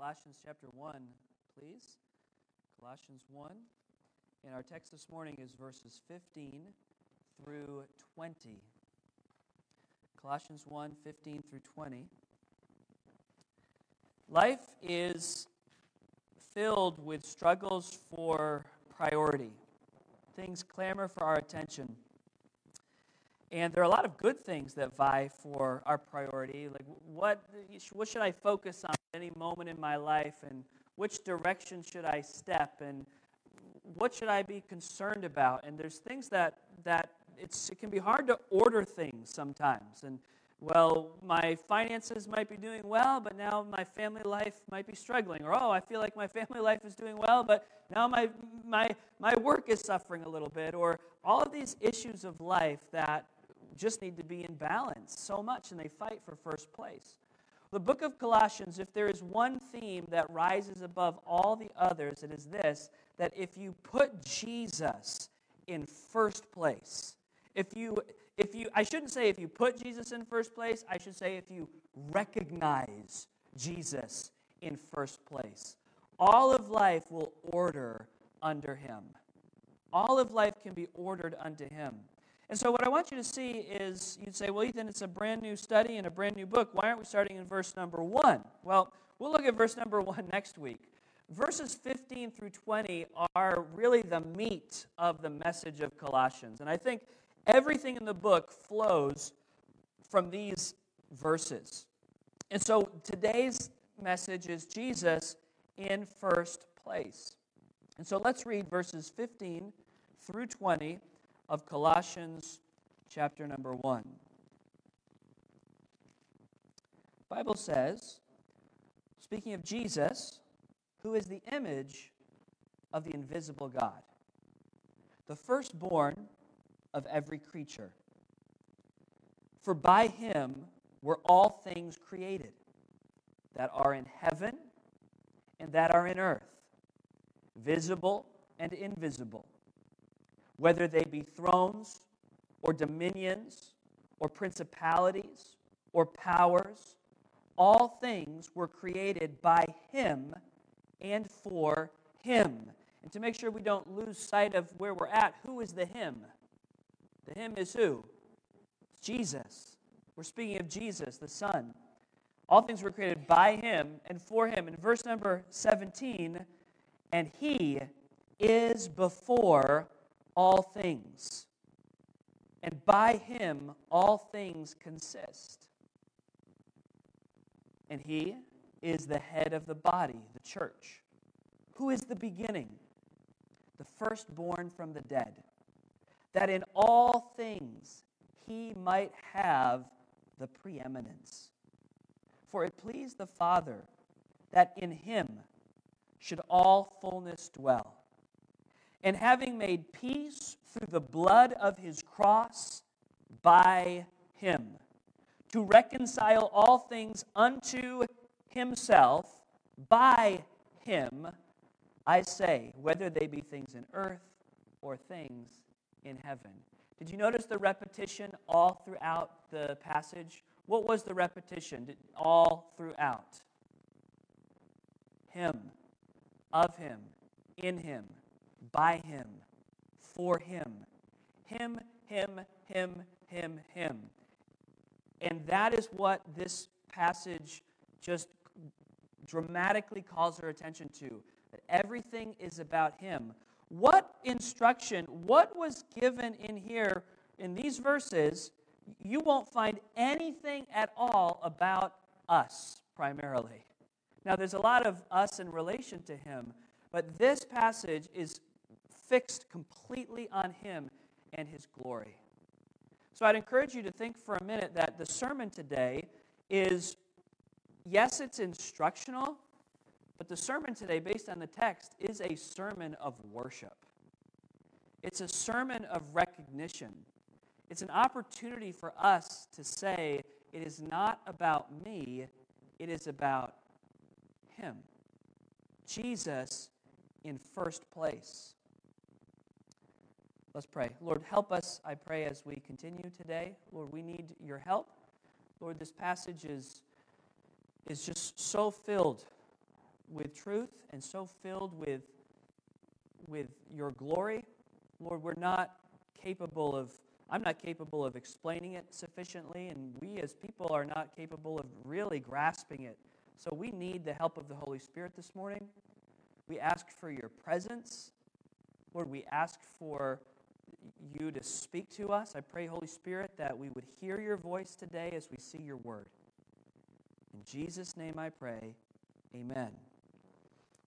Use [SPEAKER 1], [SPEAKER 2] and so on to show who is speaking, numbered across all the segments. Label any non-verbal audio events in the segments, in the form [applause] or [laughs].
[SPEAKER 1] Colossians chapter 1, please. Colossians 1. And our text this morning is verses 15 through 20. Colossians 1 15 through 20. Life is filled with struggles for priority. Things clamor for our attention. And there are a lot of good things that vie for our priority. Like, what, what should I focus on at any moment in my life? And which direction should I step? And what should I be concerned about? And there's things that, that it's, it can be hard to order things sometimes. And, well, my finances might be doing well, but now my family life might be struggling. Or, oh, I feel like my family life is doing well, but now my, my, my work is suffering a little bit. Or all of these issues of life that just need to be in balance so much, and they fight for first place. The book of Colossians, if there is one theme that rises above all the others, it is this that if you put Jesus in first place, if you if you I shouldn't say if you put Jesus in first place, I should say if you recognize Jesus in first place. All of life will order under him. All of life can be ordered unto him. And so, what I want you to see is you'd say, well, Ethan, it's a brand new study and a brand new book. Why aren't we starting in verse number one? Well, we'll look at verse number [laughs] one next week. Verses 15 through 20 are really the meat of the message of Colossians. And I think everything in the book flows from these verses. And so, today's message is Jesus in first place. And so, let's read verses 15 through 20 of Colossians chapter number 1. The Bible says, speaking of Jesus, who is the image of the invisible God, the firstborn of every creature. For by him were all things created that are in heaven and that are in earth, visible and invisible whether they be thrones or dominions or principalities or powers, all things were created by him and for him. And to make sure we don't lose sight of where we're at, who is the him? The him is who? It's Jesus. We're speaking of Jesus, the Son. All things were created by him and for him. In verse number 17, and he is before all things, and by him all things consist. And he is the head of the body, the church. Who is the beginning? The firstborn from the dead, that in all things he might have the preeminence. For it pleased the Father that in him should all fullness dwell and having made peace through the blood of his cross by him, to reconcile all things unto himself by him, I say, whether they be things in earth or things in heaven. Did you notice the repetition all throughout the passage? What was the repetition all throughout? Him, of him, in him, by him, for him. Him, him, him, him, him. And that is what this passage just dramatically calls our attention to. That everything is about him. What instruction, what was given in here in these verses, you won't find anything at all about us primarily. Now, there's a lot of us in relation to him, but this passage is fixed completely on Him and His glory. So I'd encourage you to think for a minute that the sermon today is, yes, it's instructional, but the sermon today, based on the text, is a sermon of worship. It's a sermon of recognition. It's an opportunity for us to say, it is not about me, it is about Him. Jesus in first place. Let's pray. Lord, help us, I pray, as we continue today. Lord, we need your help. Lord, this passage is, is just so filled with truth and so filled with, with your glory. Lord, we're not capable of, I'm not capable of explaining it sufficiently, and we as people are not capable of really grasping it. So we need the help of the Holy Spirit this morning. We ask for your presence. Lord, we ask for you to speak to us. I pray, Holy Spirit, that we would hear your voice today as we see your word. In Jesus' name I pray. Amen.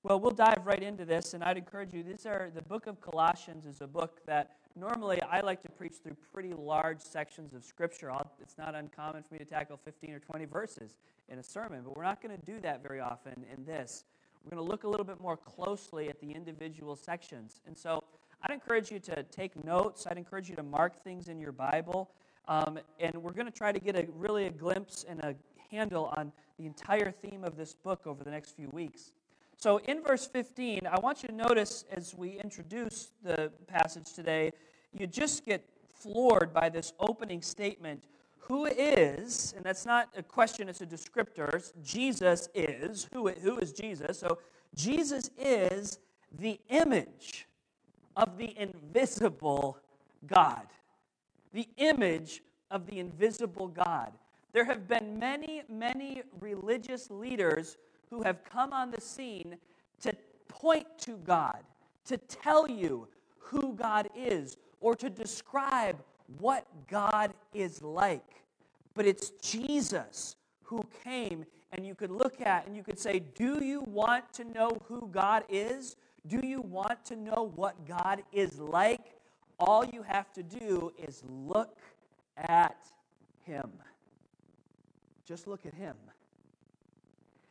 [SPEAKER 1] Well, we'll dive right into this, and I'd encourage you. These are the book of Colossians is a book that normally I like to preach through pretty large sections of Scripture. It's not uncommon for me to tackle 15 or 20 verses in a sermon, but we're not going to do that very often in this. We're going to look a little bit more closely at the individual sections. And so I'd encourage you to take notes. I'd encourage you to mark things in your Bible. Um, and we're going to try to get a really a glimpse and a handle on the entire theme of this book over the next few weeks. So, in verse 15, I want you to notice as we introduce the passage today, you just get floored by this opening statement who is, and that's not a question, it's a descriptor. Jesus is. Who, who is Jesus? So, Jesus is the image of the invisible God. The image of the invisible God. There have been many, many religious leaders who have come on the scene to point to God, to tell you who God is, or to describe what God is like. But it's Jesus who came, and you could look at and you could say, Do you want to know who God is? Do you want to know what God is like? All you have to do is look at Him. Just look at him.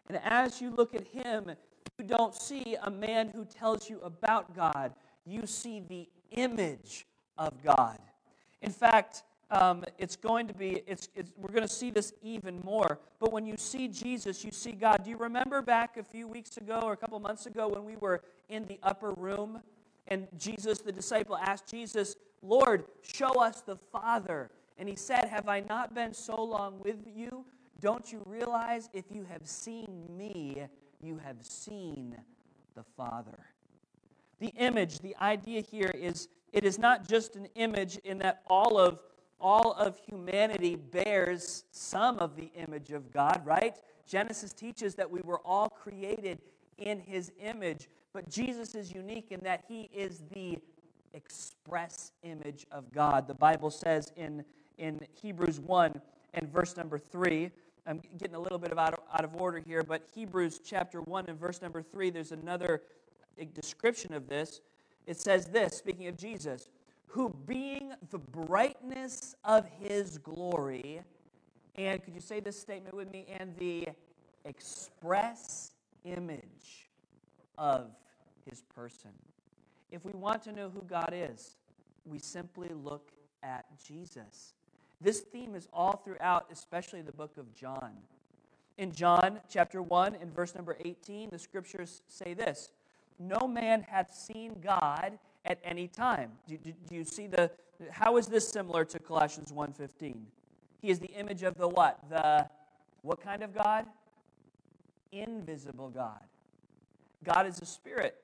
[SPEAKER 1] And as you look at him, you don't see a man who tells you about God. You see the image of God. In fact, um, it's going to be, it's, it's, we're going to see this even more. But when you see Jesus, you see God. Do you remember back a few weeks ago or a couple months ago when we were in the upper room and Jesus, the disciple, asked Jesus, Lord, show us the Father. And he said, Have I not been so long with you? Don't you realize if you have seen me, you have seen the Father? The image, the idea here is it is not just an image in that all of all of humanity bears some of the image of God, right? Genesis teaches that we were all created in his image, but Jesus is unique in that he is the express image of God. The Bible says in, in Hebrews 1 and verse number 3 I'm getting a little bit of out, of out of order here, but Hebrews chapter 1 and verse number 3, there's another description of this. It says this, speaking of Jesus, who being the brightness of his glory, and could you say this statement with me? And the express image of his person. If we want to know who God is, we simply look at Jesus. This theme is all throughout, especially the book of John. In John chapter 1 and verse number 18, the scriptures say this No man hath seen God at any time. Do, do, do you see the, how is this similar to Colossians 1.15? He is the image of the what? The, what kind of God? Invisible God. God is a spirit.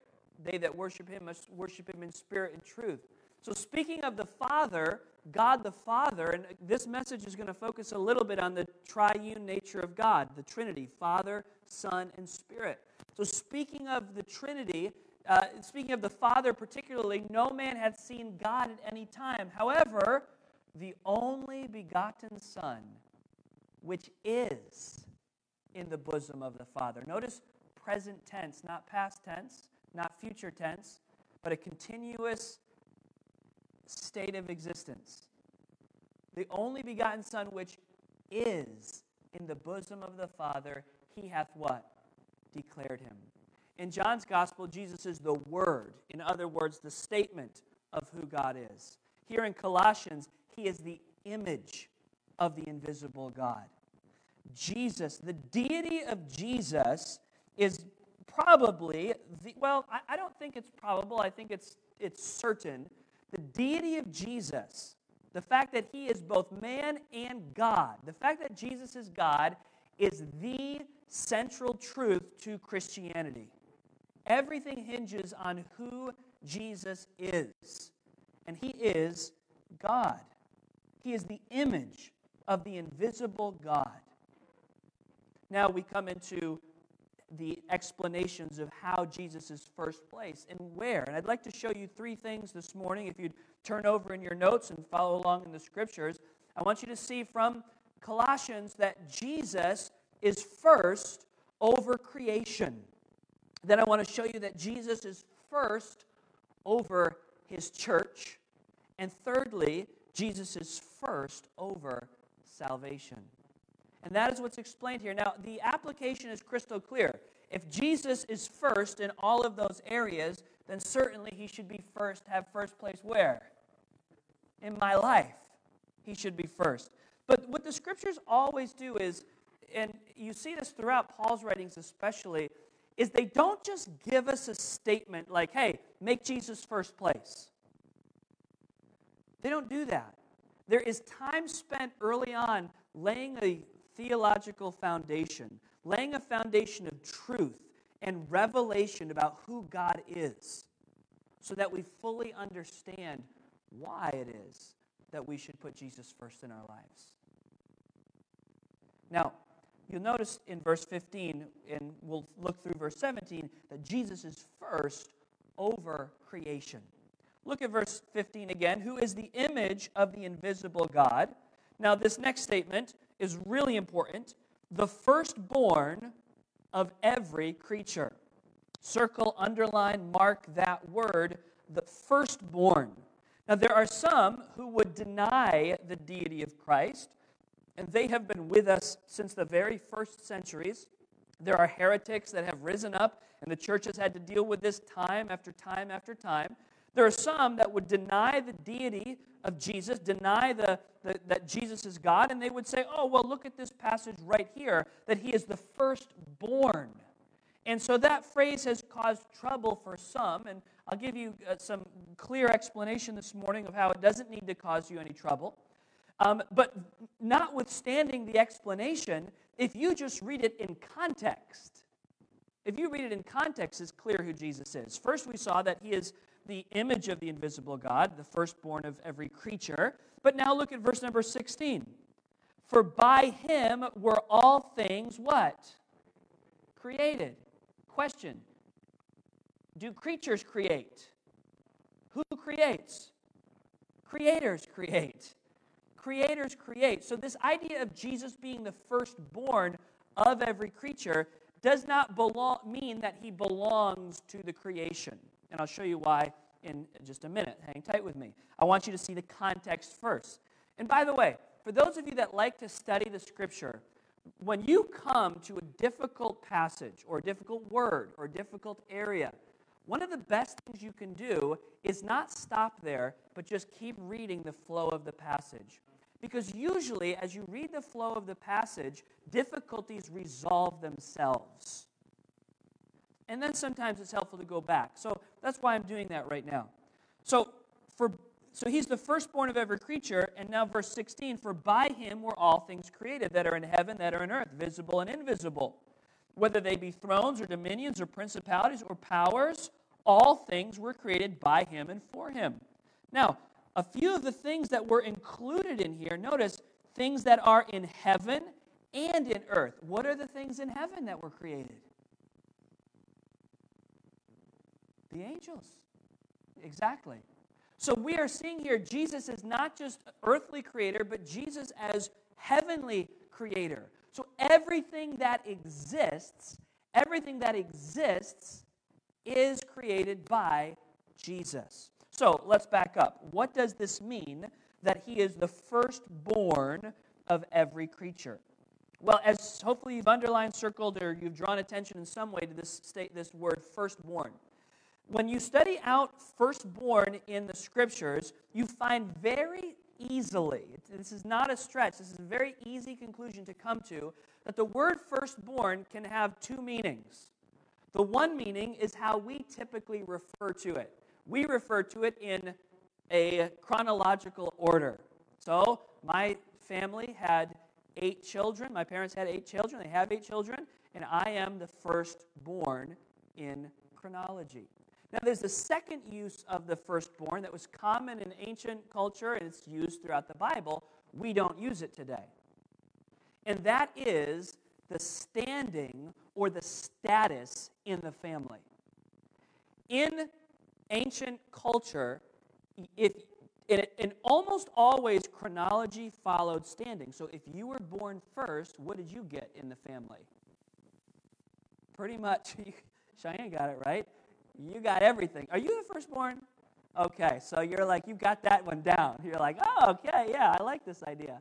[SPEAKER 1] They that worship him must worship him in spirit and truth. So, speaking of the Father, God the Father, and this message is going to focus a little bit on the triune nature of God, the Trinity Father, Son, and Spirit. So, speaking of the Trinity, uh, speaking of the Father particularly, no man hath seen God at any time. However, the only begotten Son, which is in the bosom of the Father. Notice present tense, not past tense, not future tense, but a continuous state of existence. The only begotten Son, which is in the bosom of the Father, he hath what? Declared him. In John's gospel, Jesus is the Word. In other words, the statement of who God is. Here in Colossians, he is the image of the invisible God. Jesus, the deity of Jesus, is probably the, well, I, I don't think it's probable, I think it's, it's certain the deity of Jesus, the fact that he is both man and God, the fact that Jesus is God, is the central truth to Christianity. Everything hinges on who Jesus is, and He is God. He is the image of the invisible God. Now we come into the explanations of how Jesus is first place and where. And I'd like to show you three things this morning. If you'd turn over in your notes and follow along in the scriptures, I want you to see from Colossians that Jesus is first over creation. Then I want to show you that Jesus is first over his church. And thirdly, Jesus is first over salvation. And that is what's explained here. Now, the application is crystal clear. If Jesus is first in all of those areas, then certainly he should be first, have first place where? In my life. He should be first. But what the scriptures always do is, and you see this throughout Paul's writings especially, is they don't just give us a statement like, hey, make Jesus first place. They don't do that. There is time spent early on laying a theological foundation, laying a foundation of truth and revelation about who God is, so that we fully understand why it is that we should put Jesus first in our lives. Now, you'll notice in verse 15, and we'll look through verse 17, that Jesus is first over creation. Look at verse 15 again. Who is the image of the invisible God? Now, this next statement is really important. The firstborn of every creature. Circle, underline, mark that word, the firstborn. Now, there are some who would deny the deity of Christ, and they have been with us since the very first centuries. There are heretics that have risen up, and the church has had to deal with this time after time after time. There are some that would deny the deity of Jesus, deny the, the, that Jesus is God, and they would say, oh, well, look at this passage right here, that he is the firstborn. And so that phrase has caused trouble for some, and I'll give you uh, some clear explanation this morning of how it doesn't need to cause you any trouble. Um, but notwithstanding the explanation, if you just read it in context, if you read it in context, it's clear who Jesus is. First, we saw that he is the image of the invisible God, the firstborn of every creature. But now look at verse number 16. For by him were all things what? Created. Question Do creatures create? Who creates? Creators create. Creators create. So, this idea of Jesus being the firstborn of every creature does not belong, mean that he belongs to the creation. And I'll show you why in just a minute. Hang tight with me. I want you to see the context first. And by the way, for those of you that like to study the scripture, when you come to a difficult passage or a difficult word or a difficult area, one of the best things you can do is not stop there, but just keep reading the flow of the passage. Because usually, as you read the flow of the passage, difficulties resolve themselves. And then sometimes it's helpful to go back. So that's why I'm doing that right now. So for so he's the firstborn of every creature, and now verse 16, for by him were all things created that are in heaven, that are in earth, visible and invisible. Whether they be thrones or dominions or principalities or powers, all things were created by him and for him. Now, a few of the things that were included in here, notice things that are in heaven and in earth. What are the things in heaven that were created? The angels. Exactly. So we are seeing here Jesus is not just earthly creator, but Jesus as heavenly creator. So everything that exists, everything that exists is created by Jesus. So let's back up. What does this mean that he is the firstborn of every creature? Well, as hopefully you've underlined, circled, or you've drawn attention in some way to this state, this word firstborn when you study out firstborn in the scriptures, you find very easily, this is not a stretch, this is a very easy conclusion to come to, that the word firstborn can have two meanings. The one meaning is how we typically refer to it. We refer to it in a chronological order. So, my family had eight children. My parents had eight children. They have eight children. And I am the firstborn in chronology. Now, there's the second use of the firstborn that was common in ancient culture and it's used throughout the Bible. We don't use it today. And that is the standing or the status in the family. In ancient culture, if and, almost always chronology followed standing. So if you were born first, what did you get in the family? Pretty much, [laughs] Cheyenne got it right. You got everything. Are you the firstborn? Okay, so you're like, you got that one down. You're like, oh, okay, yeah, I like this idea.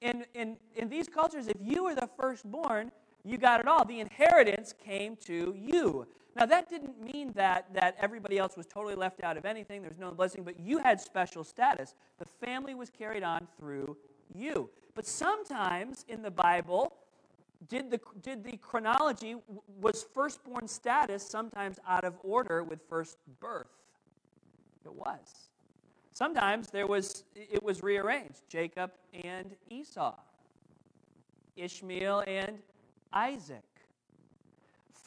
[SPEAKER 1] In, in, in these cultures, if you were the firstborn, you got it all. The inheritance came to you. Now, that didn't mean that, that everybody else was totally left out of anything. There's no blessing, but you had special status. The family was carried on through you. But sometimes in the Bible, did the, did the chronology, was firstborn status sometimes out of order with first birth? It was. Sometimes there was, it was rearranged Jacob and Esau, Ishmael and Isaac.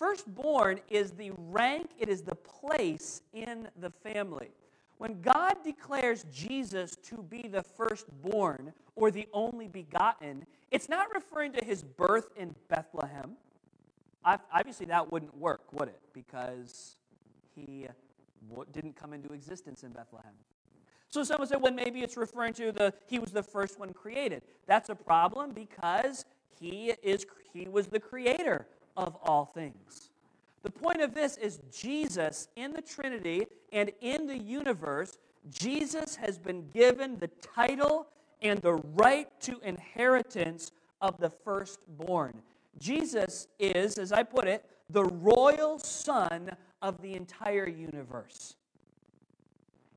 [SPEAKER 1] Firstborn is the rank, it is the place in the family. When God declares Jesus to be the firstborn or the only begotten, it's not referring to his birth in Bethlehem. Obviously, that wouldn't work, would it? Because he didn't come into existence in Bethlehem. So someone said, well, maybe it's referring to the he was the first one created. That's a problem because he is he was the creator of all things. The point of this is Jesus in the Trinity and in the universe, Jesus has been given the title and the right to inheritance of the firstborn. Jesus is, as I put it, the royal son of the entire universe.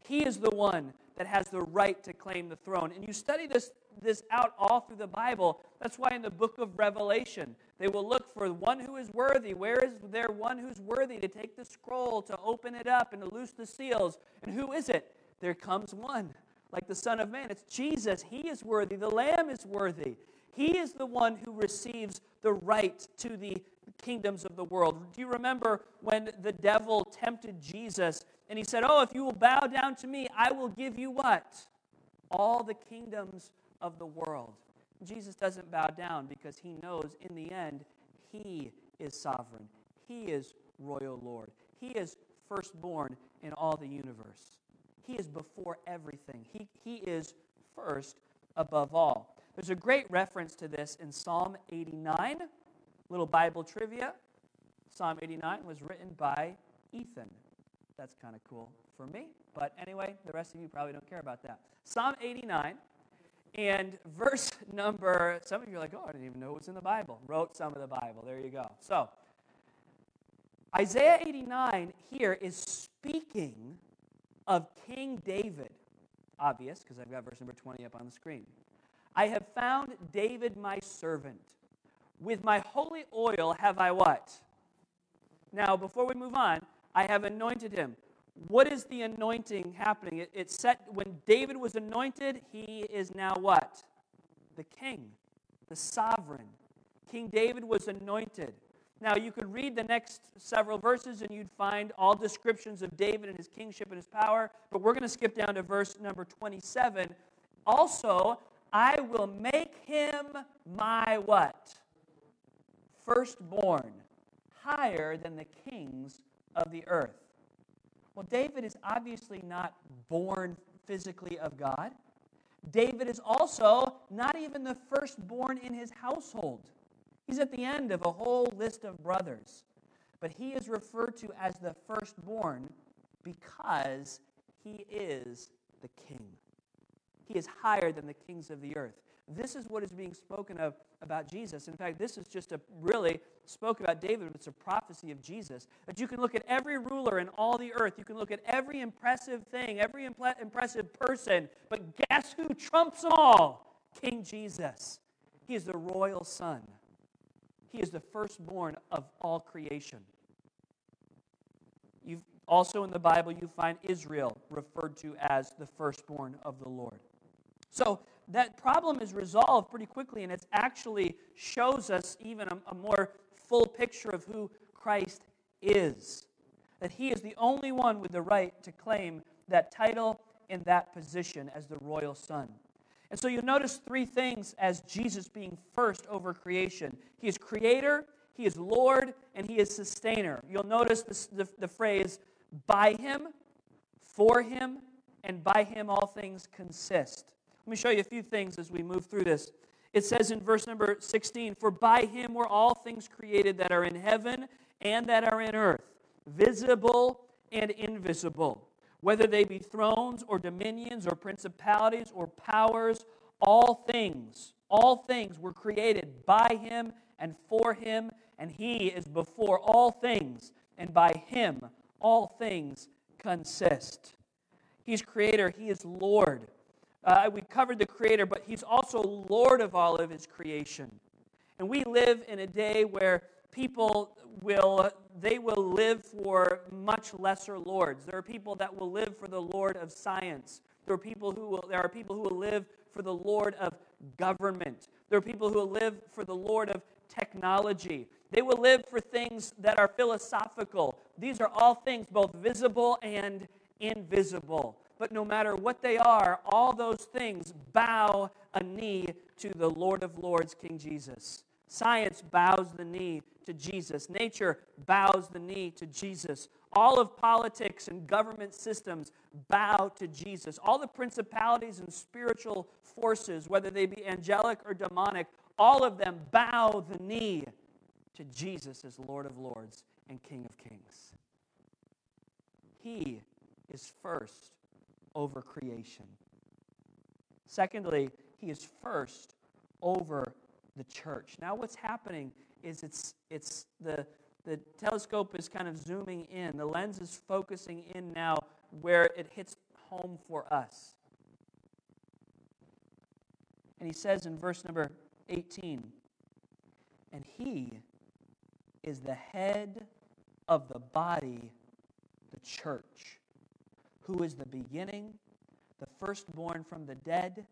[SPEAKER 1] He is the one that has the right to claim the throne. And you study this, this out all through the Bible. That's why in the book of Revelation, they will look for one who is worthy. Where is there one who's worthy to take the scroll, to open it up, and to loose the seals? And who is it? There comes one, like the Son of Man. It's Jesus. He is worthy. The Lamb is worthy. He is the one who receives the right to the kingdoms of the world. Do you remember when the devil tempted Jesus and he said, Oh, if you will bow down to me, I will give you what? All the kingdoms of the world. Jesus doesn't bow down because he knows in the end he is sovereign. He is royal Lord. He is firstborn in all the universe. He is before everything. He, he is first above all. There's a great reference to this in Psalm 89. Little Bible trivia. Psalm 89 was written by Ethan. That's kind of cool for me. But anyway, the rest of you probably don't care about that. Psalm 89 and verse [laughs] number, some of you are like, oh, I didn't even know it was in the Bible. Wrote some of the Bible. There you go. So, Isaiah 89 here is speaking of King David. Obvious, because I've got verse number 20 up on the screen. I have found David my servant. With my holy oil have I what? Now, before we move on, I have anointed him. What is the anointing happening? It, it's set when David was anointed, he is now what? The king, the sovereign. King David was anointed. Now, you could read the next several verses and you'd find all descriptions of David and his kingship and his power, but we're going to skip down to verse number 27. Also, I will make him my what? Firstborn, higher than the kings of the earth. Well, David is obviously not born physically of God. David is also not even the firstborn in his household. He's at the end of a whole list of brothers. But he is referred to as the firstborn because he is the king. He is higher than the kings of the earth. This is what is being spoken of about Jesus. In fact, this is just a really spoke about David, but it's a prophecy of Jesus. That you can look at every ruler in all the earth, you can look at every impressive thing, every impressive person, but guess who trumps them all? King Jesus. He is the royal son. He is the firstborn of all creation. You've also in the Bible you find Israel referred to as the firstborn of the Lord. So that problem is resolved pretty quickly, and it actually shows us even a, a more full picture of who Christ is. That he is the only one with the right to claim that title and that position as the royal son. And so you'll notice three things as Jesus being first over creation He is creator, He is Lord, and He is sustainer. You'll notice this, the, the phrase, by Him, for Him, and by Him all things consist. Let me show you a few things as we move through this. It says in verse number 16, For by Him were all things created that are in heaven and that are in earth, visible and invisible whether they be thrones or dominions or principalities or powers, all things, all things were created by him and for him, and he is before all things, and by him all things consist. He's creator, he is Lord. Uh, we covered the creator, but he's also Lord of all of his creation. And we live in a day where people will they will live for much lesser lords. There are people that will live for the lord of science. There are people who will, there are people who will live for the lord of government. There are people who will live for the lord of technology. They will live for things that are philosophical. These are all things both visible and invisible. But no matter what they are, all those things bow a knee to the Lord of Lords, King Jesus. Science bows the knee to Jesus. Nature bows the knee to Jesus. All of politics and government systems bow to Jesus. All the principalities and spiritual forces, whether they be angelic or demonic, all of them bow the knee to Jesus as Lord of Lords and King of Kings. He is first over creation. Secondly, he is first over the church. Now, what's happening is it's, it's the, the telescope is kind of zooming in. The lens is focusing in now where it hits home for us. And he says in verse number 18, and he is the head of the body, the church, who is the beginning, the firstborn from the dead,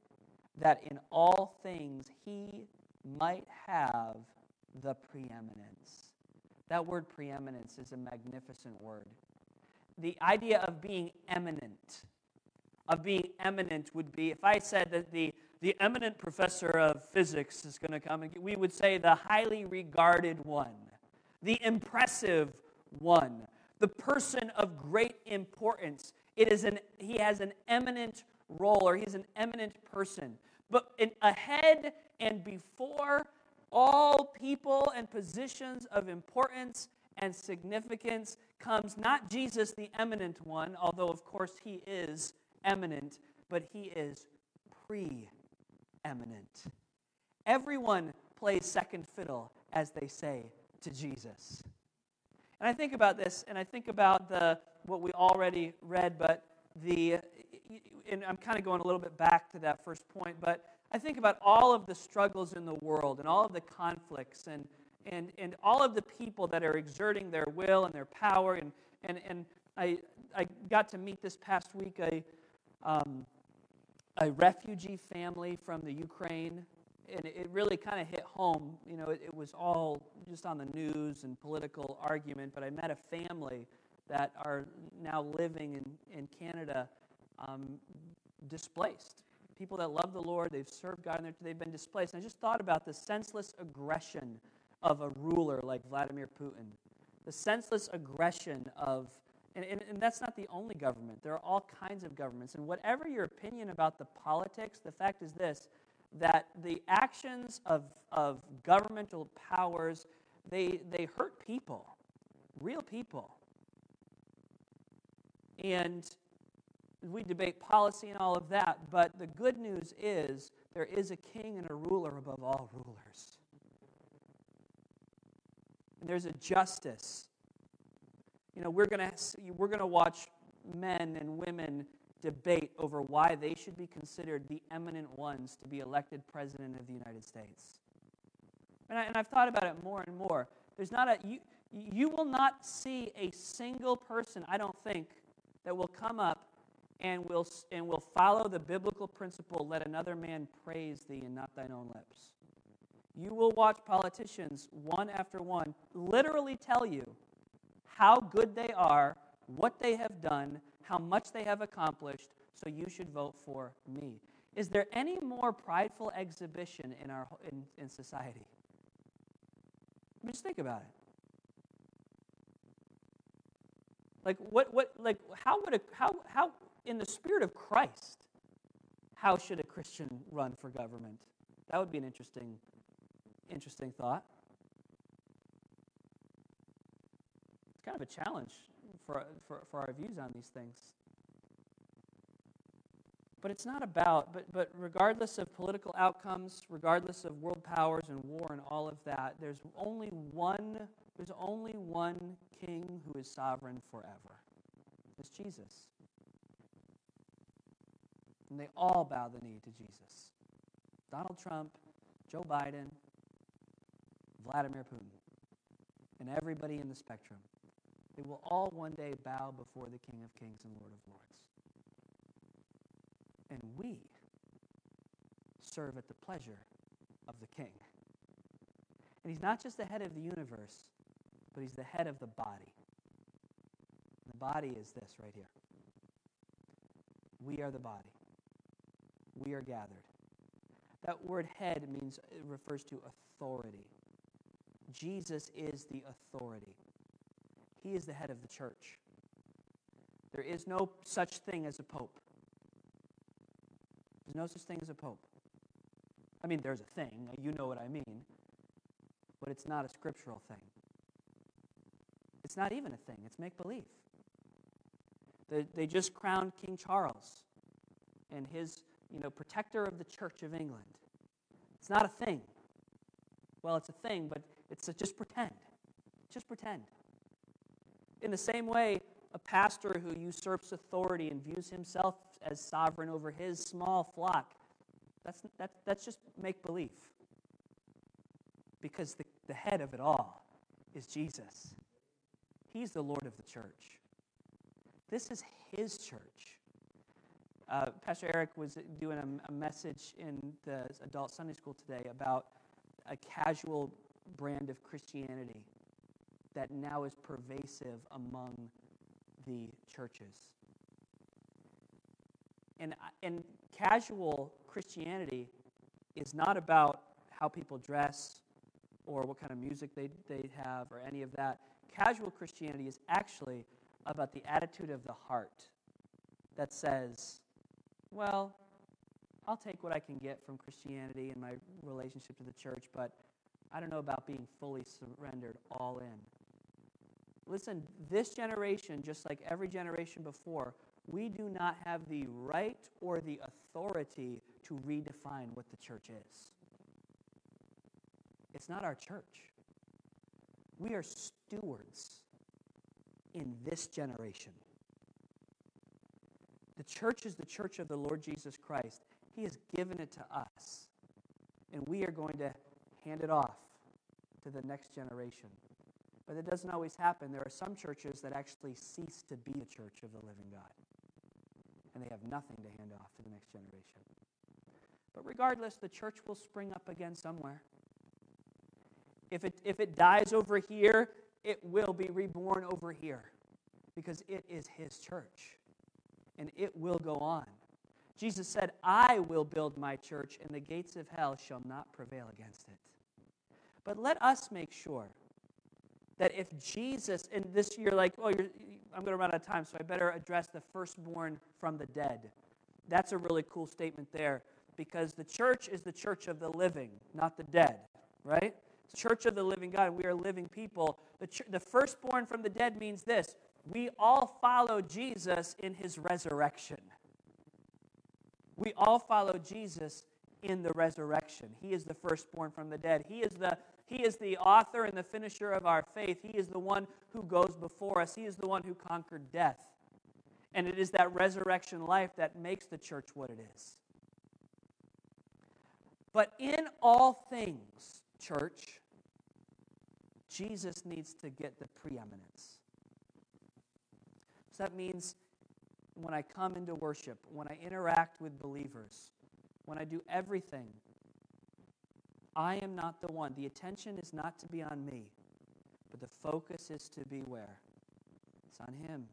[SPEAKER 1] that in all things he might have the preeminence. That word preeminence is a magnificent word. The idea of being eminent, of being eminent would be if I said that the, the eminent professor of physics is going to come, and we would say the highly regarded one, the impressive one, the person of great importance. It is an, he has an eminent role, or he's an eminent person. But in, ahead and before all people and positions of importance and significance comes not Jesus, the eminent one, although of course he is eminent, but he is preeminent. Everyone plays second fiddle, as they say, to Jesus. And I think about this, and I think about the what we already read, but the and I'm kind of going a little bit back to that first point, but I think about all of the struggles in the world and all of the conflicts and, and, and all of the people that are exerting their will and their power. And, and, and I, I got to meet this past week a, um, a refugee family from the Ukraine. And it really kind of hit home. You know, it, it was all just on the news and political argument, but I met a family that are now living in, in Canada um, displaced people that love the Lord, they've served God, and they've been displaced. And I just thought about the senseless aggression of a ruler like Vladimir Putin. The senseless aggression of, and, and, and that's not the only government. There are all kinds of governments. And whatever your opinion about the politics, the fact is this that the actions of, of governmental powers, they, they hurt people, real people. And we debate policy and all of that, but the good news is there is a king and a ruler above all rulers. And there's a justice. You know, we're going to we're going to watch men and women debate over why they should be considered the eminent ones to be elected president of the United States. And, I, I've thought about it more and more. There's not a you, you will not see a single person, I don't think, that will come up and will, and will follow the biblical principle let another man praise thee and not thine own lips. You will watch politicians, one after one, literally tell you how good they are, what they have done, how much they have accomplished, so you should vote for me. Is there any more prideful exhibition in, our, in, in society? I mean, just think about it. Like what what like how would a how how in the spirit of Christ, how should a Christian run for government? That would be an interesting interesting thought. It's kind of a challenge for, for, for our views on these things. But it's not about, but, but regardless of political outcomes, regardless of world powers and war and all of that, there's only one, there's only one king who is sovereign forever. It's Jesus. And they all bow the knee to Jesus. Donald Trump, Joe Biden, Vladimir Putin, and everybody in the spectrum. They will all one day bow before the King of Kings and Lord of Lords. And we serve at the pleasure of the King. And he's not just the head of the universe, but he's the head of the body. The body is this right here. We are the body. We are gathered. That word head means it refers to authority. Jesus is the authority. He is the head of the church. There is no such thing as a pope. There's no such thing as a pope. I mean, there's a thing, you know what I mean, but it's not a scriptural thing. It's not even a thing, it's make believe. They, they just crowned King Charles and his, you know, protector of the Church of England. It's not a thing. Well, it's a thing, but it's a, just pretend. Just pretend. In the same way, a pastor who usurps authority and views himself as sovereign over his small flock, that's, that's, that's just make believe. Because the, the head of it all is Jesus. He's the Lord of the church. This is his church. Uh, Pastor Eric was doing a, a message in the adult Sunday school today about a casual brand of Christianity that now is pervasive among the churches. And, and casual Christianity is not about how people dress or what kind of music they, they have or any of that. Casual Christianity is actually about the attitude of the heart that says, well, I'll take what I can get from Christianity and my relationship to the church, but I don't know about being fully surrendered all in. Listen, this generation, just like every generation before, we do not have the right or the authority to redefine what the church is. It's not our church. We are stewards in this generation. The church is the church of the Lord Jesus Christ. He has given it to us, and we are going to hand it off to the next generation. But it doesn't always happen. There are some churches that actually cease to be the church of the living God, and they have nothing to hand off to the next generation. But regardless, the church will spring up again somewhere. If it, if it dies over here, it will be reborn over here because it is his church and it will go on. Jesus said, I will build my church, and the gates of hell shall not prevail against it. But let us make sure that if Jesus, and this year, like, oh, I'm going to run out of time, so I better address the firstborn from the dead. That's a really cool statement there because the church is the church of the living, not the dead, right? Church of the living God. We are living people. The, ch- the firstborn from the dead means this we all follow Jesus in his resurrection. We all follow Jesus in the resurrection. He is the firstborn from the dead. He is the he is the author and the finisher of our faith. He is the one who goes before us. He is the one who conquered death. And it is that resurrection life that makes the church what it is. But in all things, church, Jesus needs to get the preeminence. So that means when I come into worship, when I interact with believers, when I do everything, I am not the one. The attention is not to be on me, but the focus is to be where? It's on Him.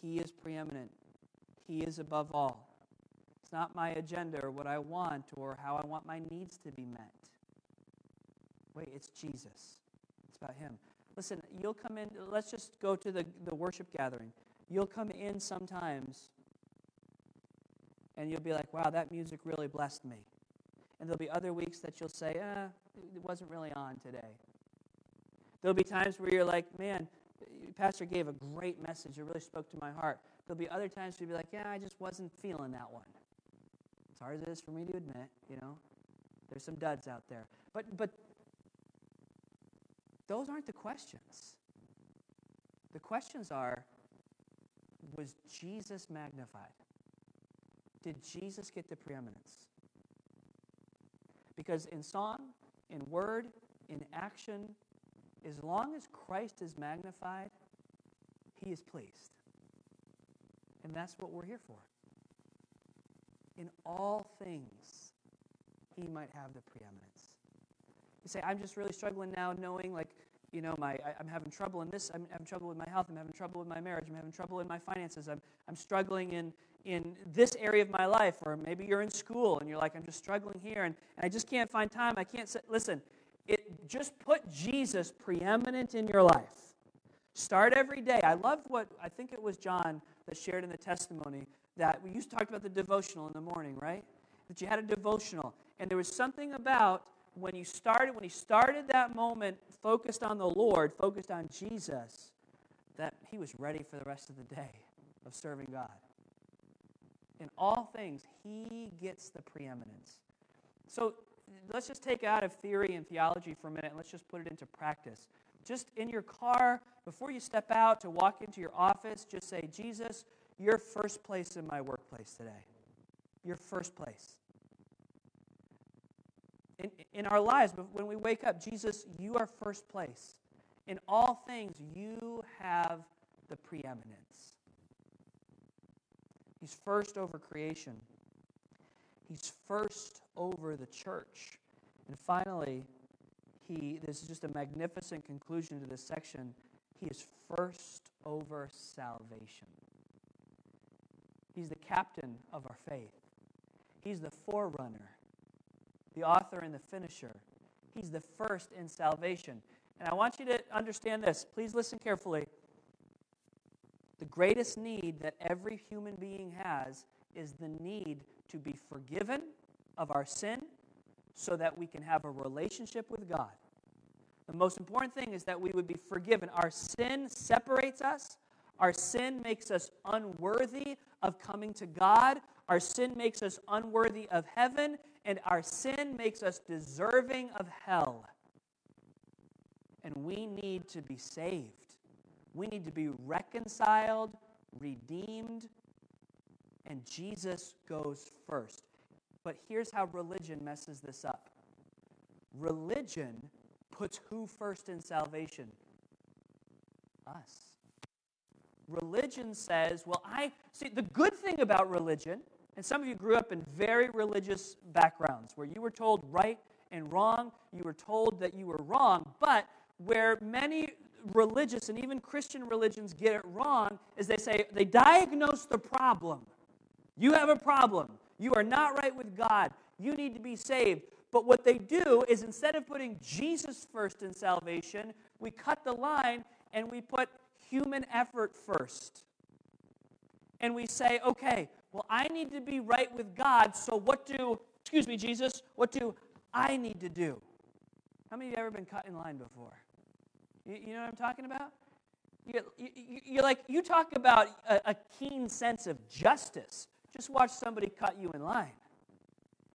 [SPEAKER 1] He is preeminent, He is above all. It's not my agenda or what I want or how I want my needs to be met. Wait, it's Jesus. It's about Him. Listen, you'll come in, let's just go to the, the worship gathering. You'll come in sometimes and you'll be like, wow, that music really blessed me. And there'll be other weeks that you'll say, eh, it wasn't really on today. There'll be times where you're like, man, Pastor gave a great message. It really spoke to my heart. There'll be other times you'll be like, yeah, I just wasn't feeling that one. As hard as it is for me to admit, you know, there's some duds out there. But, but those aren't the questions. The questions are, was Jesus magnified? Did Jesus get the preeminence? Because in song, in word, in action, as long as Christ is magnified, he is pleased. And that's what we're here for. In all things, he might have the preeminence. You say, I'm just really struggling now knowing, like, you know, my, I, am having trouble in this, I'm having trouble with my health, I'm having trouble with my marriage, I'm having trouble in my finances, I'm, I'm struggling in, in this area of my life, or maybe you're in school and you're like, I'm just struggling here and, and I just can't find time. I can't sit. Listen, it, just put Jesus preeminent in your life. Start every day. I love what I think it was John that shared in the testimony that we used to talk about the devotional in the morning, right? That you had a devotional. And there was something about when you started, when he started that moment focused on the Lord, focused on Jesus, that he was ready for the rest of the day of serving God in all things, he gets the preeminence. So let's just take out of theory and theology for a minute and let's just put it into practice. Just in your car, before you step out to walk into your office, just say, Jesus, you're first place in my workplace today. You're first place. In, in our lives, when we wake up, Jesus, you are first place. In all things, you have the preeminence. He's first over creation. He's first over the church. And finally, he this is just a magnificent conclusion to this section. He is first over salvation. He's the captain of our faith. He's the forerunner, the author and the finisher. He's the first in salvation. And I want you to understand this. Please listen carefully. The greatest need that every human being has is the need to be forgiven of our sin so that we can have a relationship with God. The most important thing is that we would be forgiven. Our sin separates us. Our sin makes us unworthy of coming to God. Our sin makes us unworthy of heaven. And our sin makes us deserving of hell. And we need to be saved. We need to be reconciled, redeemed, and Jesus goes first. But here's how religion messes this up religion puts who first in salvation? Us. Religion says, well, I see the good thing about religion, and some of you grew up in very religious backgrounds where you were told right and wrong, you were told that you were wrong, but where many religious and even Christian religions get it wrong is they say, they diagnose the problem. You have a problem. You are not right with God. You need to be saved. But what they do is instead of putting Jesus first in salvation, we cut the line and we put human effort first. And we say, okay, well, I need to be right with God, so what do, excuse me, Jesus, what do I need to do? How many of you ever been cut in line before? You, you know what I'm talking about? You, you, are like, you talk about a, a keen sense of justice. Just watch somebody cut you in line.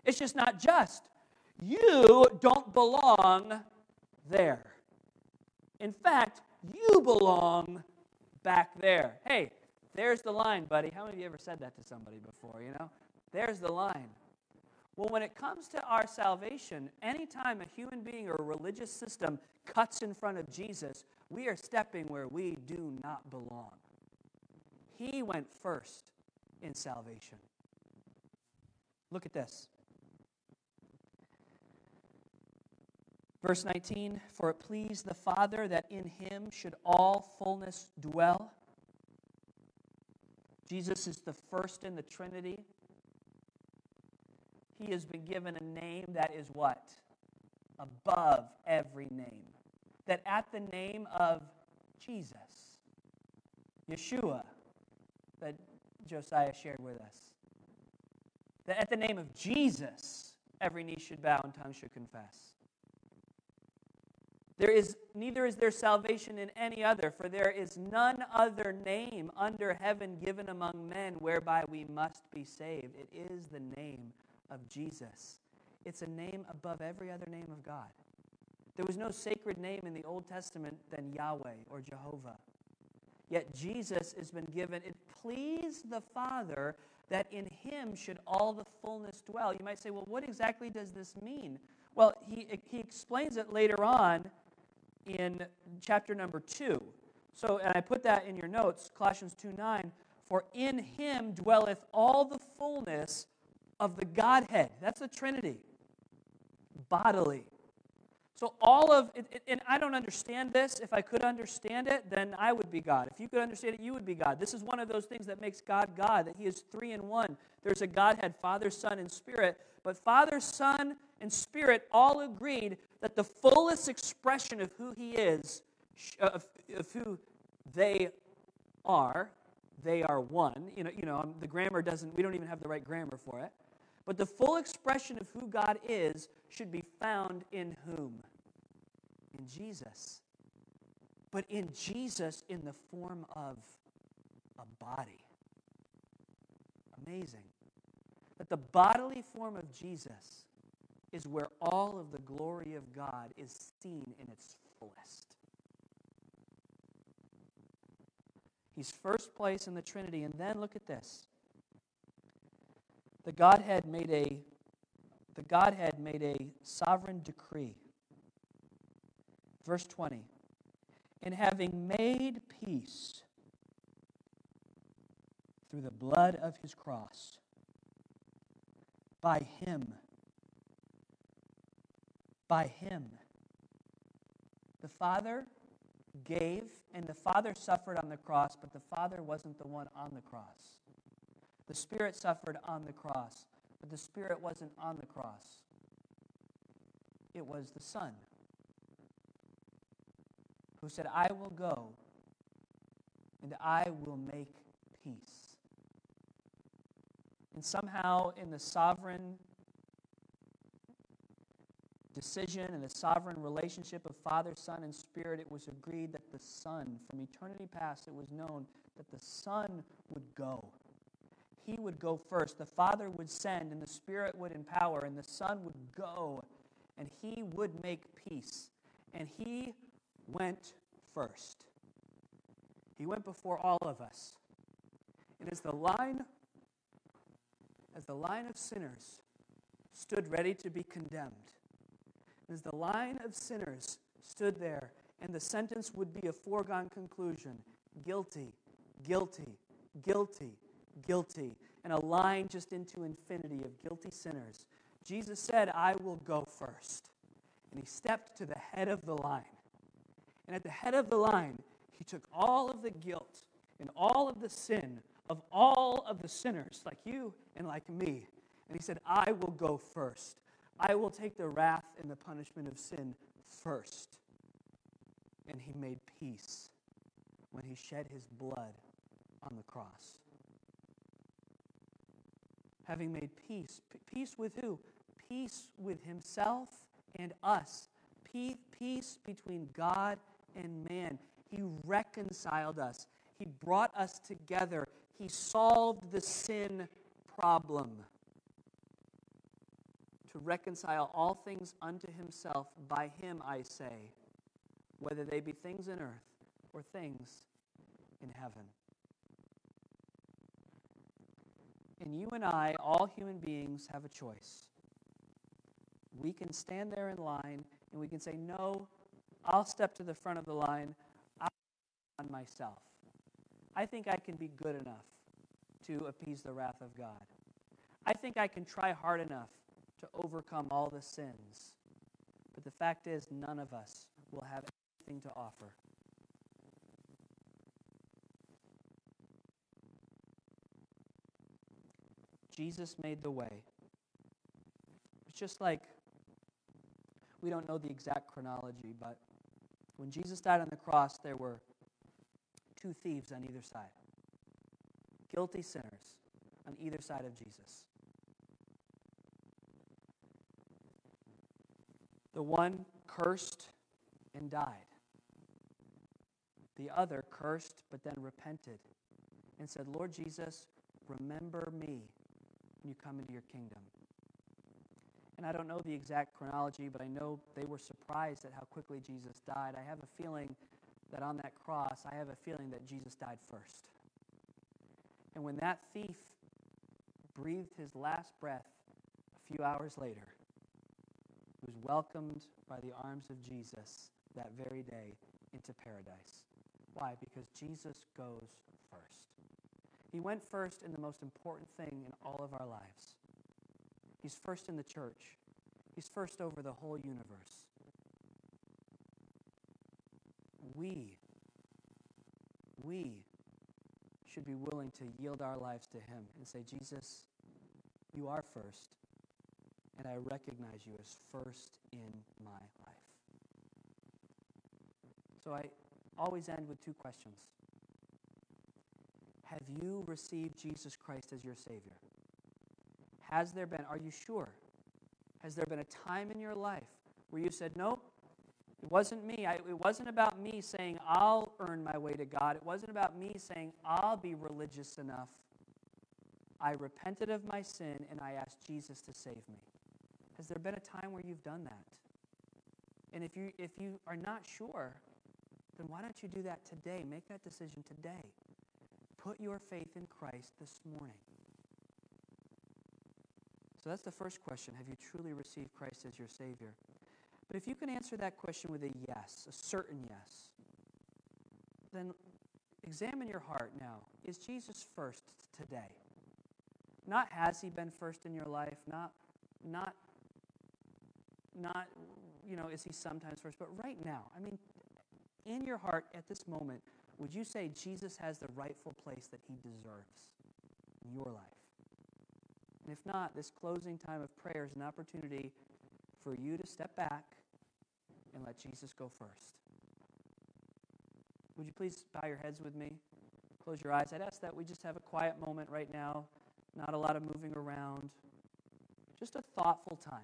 [SPEAKER 1] It's just not just. You don't belong there. In fact, you belong back there. Hey, there's the line, buddy. How many of you ever said that to somebody before, you know? There's the line. Well, when it comes to our salvation, anytime a human being or a religious system cuts in front of Jesus, we are stepping where we do not belong. He went first in salvation. Look at this. Verse 19 For it pleased the Father that in him should all fullness dwell. Jesus is the first in the Trinity. He has been given a name that is what? Above every name. That at the name of Jesus, Yeshua, that Josiah shared with us, that at the name of Jesus, every knee should bow and tongue should confess. There is neither is there salvation in any other, for there is none other name under heaven given among men whereby we must be saved. It is the name of Jesus. It's a name above every other name of God. There was no sacred name in the Old Testament than Yahweh or Jehovah. Yet Jesus has been given, it pleased the Father that in him should all the fullness dwell. You might say, well, what exactly does this mean? Well, he, he explains it later on in chapter number 2. So, and I put that in your notes, Colossians 2 9. For in him dwelleth all the fullness of the Godhead. That's the Trinity. Bodily. So, all of it, and I don't understand this. If I could understand it, then I would be God. If you could understand it, you would be God. This is one of those things that makes God God, that He is three in one. There's a Godhead, Father, Son, and Spirit. But Father, Son, and Spirit all agreed that the fullest expression of who He is, uh, of, of who they are, they are one. You know, you know, um, the grammar doesn't, we don't even have the right grammar for it. But the full expression of who God is should be found in whom? In Jesus. But in Jesus in the form of a body. Amazing. That the bodily form of Jesus is where all of the glory of God is seen in its fullest. He's first place in the Trinity. And then look at this. The Godhead made a the Godhead made a sovereign decree. Verse 20. And having made peace through the blood of his cross, by him by him. The Father gave, and the Father suffered on the cross, but the Father wasn't the one on the cross. The Spirit suffered on the cross, but the Spirit wasn't on the cross. It was the Son who said, I will go and I will make peace. And somehow, in the sovereign decision and the sovereign relationship of Father, Son, and Spirit, it was agreed that the Son, from eternity past, it was known that the Son would go. He would go first. The Father would send, and the Spirit would empower, and the Son would go, and He would make peace. And He went first. He went before all of us. And as the line, as the line of sinners stood ready to be condemned, as the line of sinners stood there, and the sentence would be a foregone conclusion guilty, guilty, guilty, guilty, and a line just into infinity of guilty sinners. Jesus said, I will go first. And he stepped to the head of the line. And at the head of the line, he took all of the guilt and all of the sin of all of the sinners, like you and like me. And he said, I will go first. I will take the wrath and the punishment of sin first. And he made peace when he shed his blood on the cross. Having made peace, peace with who? Peace with himself and us. Peace between God and man. He reconciled us. He brought us together. He solved the sin problem to reconcile all things unto himself. By him, I say, whether they be things in earth or things in heaven. And you and I, all human beings, have a choice. We can stand there in line and we can say, No, I'll step to the front of the line. I'll on myself. I think I can be good enough to appease the wrath of God. I think I can try hard enough to overcome all the sins. But the fact is, none of us will have anything to offer. Jesus made the way. It's just like we don't know the exact chronology, but when Jesus died on the cross, there were two thieves on either side, guilty sinners on either side of Jesus. The one cursed and died. The other cursed but then repented and said, Lord Jesus, remember me when you come into your kingdom. And I don't know the exact chronology, but I know they were surprised at how quickly Jesus died. I have a feeling that on that cross, I have a feeling that Jesus died first. And when that thief breathed his last breath a few hours later, he was welcomed by the arms of Jesus that very day into paradise. Why? Because Jesus goes first. He went first in the most important thing in all of our lives. He's first in the church, He's first over the whole universe. We, we should be willing to yield our lives to Him and say, Jesus, you are first and I recognize you as first in my life. So I always end with two questions. Have you received Jesus Christ as your Savior? Has there been, are you sure? Has there been a time in your life where you said, Nope, it wasn't me. I, it wasn't about me saying, I'll earn my way to God. It wasn't about me saying, I'll be religious enough. I repented of my sin and I asked Jesus to save me. Has there been a time where you've done that? And if you, if you are not sure, then why don't you do that today? Make that decision today. Put your faith in Christ this morning. So that's the first question. Have you truly received Christ as your Savior? But if you can answer that question with a yes, a certain yes, then examine your heart now. Is Jesus first today? Not has he been first in your life, not, not not, you know, is he sometimes first, but right now, I mean, in your heart at this moment, would you say Jesus has the rightful place that he deserves in your life? And if not, this closing time of prayer is an opportunity for you to step back and let Jesus go first. Would you please bow your heads with me? Close your eyes. I'd ask that we just have a quiet moment right now, not a lot of moving around, just a thoughtful time.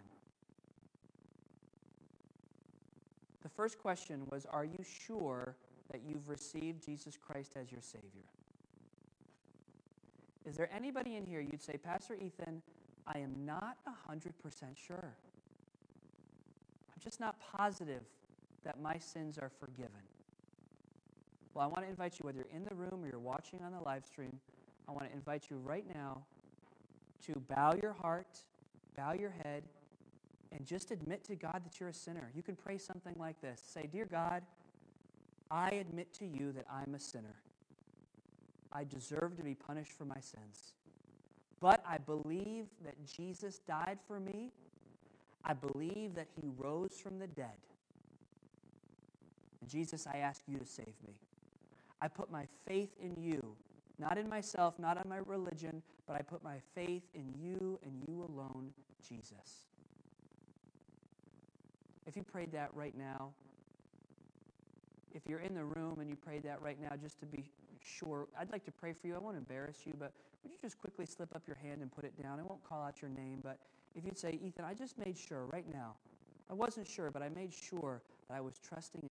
[SPEAKER 1] The first question was Are you sure that you've received Jesus Christ as your Savior? Is there anybody in here you'd say, Pastor Ethan, I am not 100% sure? I'm just not positive that my sins are forgiven. Well, I want to invite you, whether you're in the room or you're watching on the live stream, I want to invite you right now to bow your heart, bow your head, and just admit to God that you're a sinner. You can pray something like this Say, Dear God, I admit to you that I'm a sinner. I deserve to be punished for my sins. But I believe that Jesus died for me. I believe that he rose from the dead. And Jesus, I ask you to save me. I put my faith in you, not in myself, not in my religion, but I put my faith in you and you alone, Jesus. If you prayed that right now, if you're in the room and you prayed that right now, just to be sure, I'd like to pray for you. I won't embarrass you, but would you just quickly slip up your hand and put it down? I won't call out your name, but if you'd say, Ethan, I just made sure right now, I wasn't sure, but I made sure that I was trusting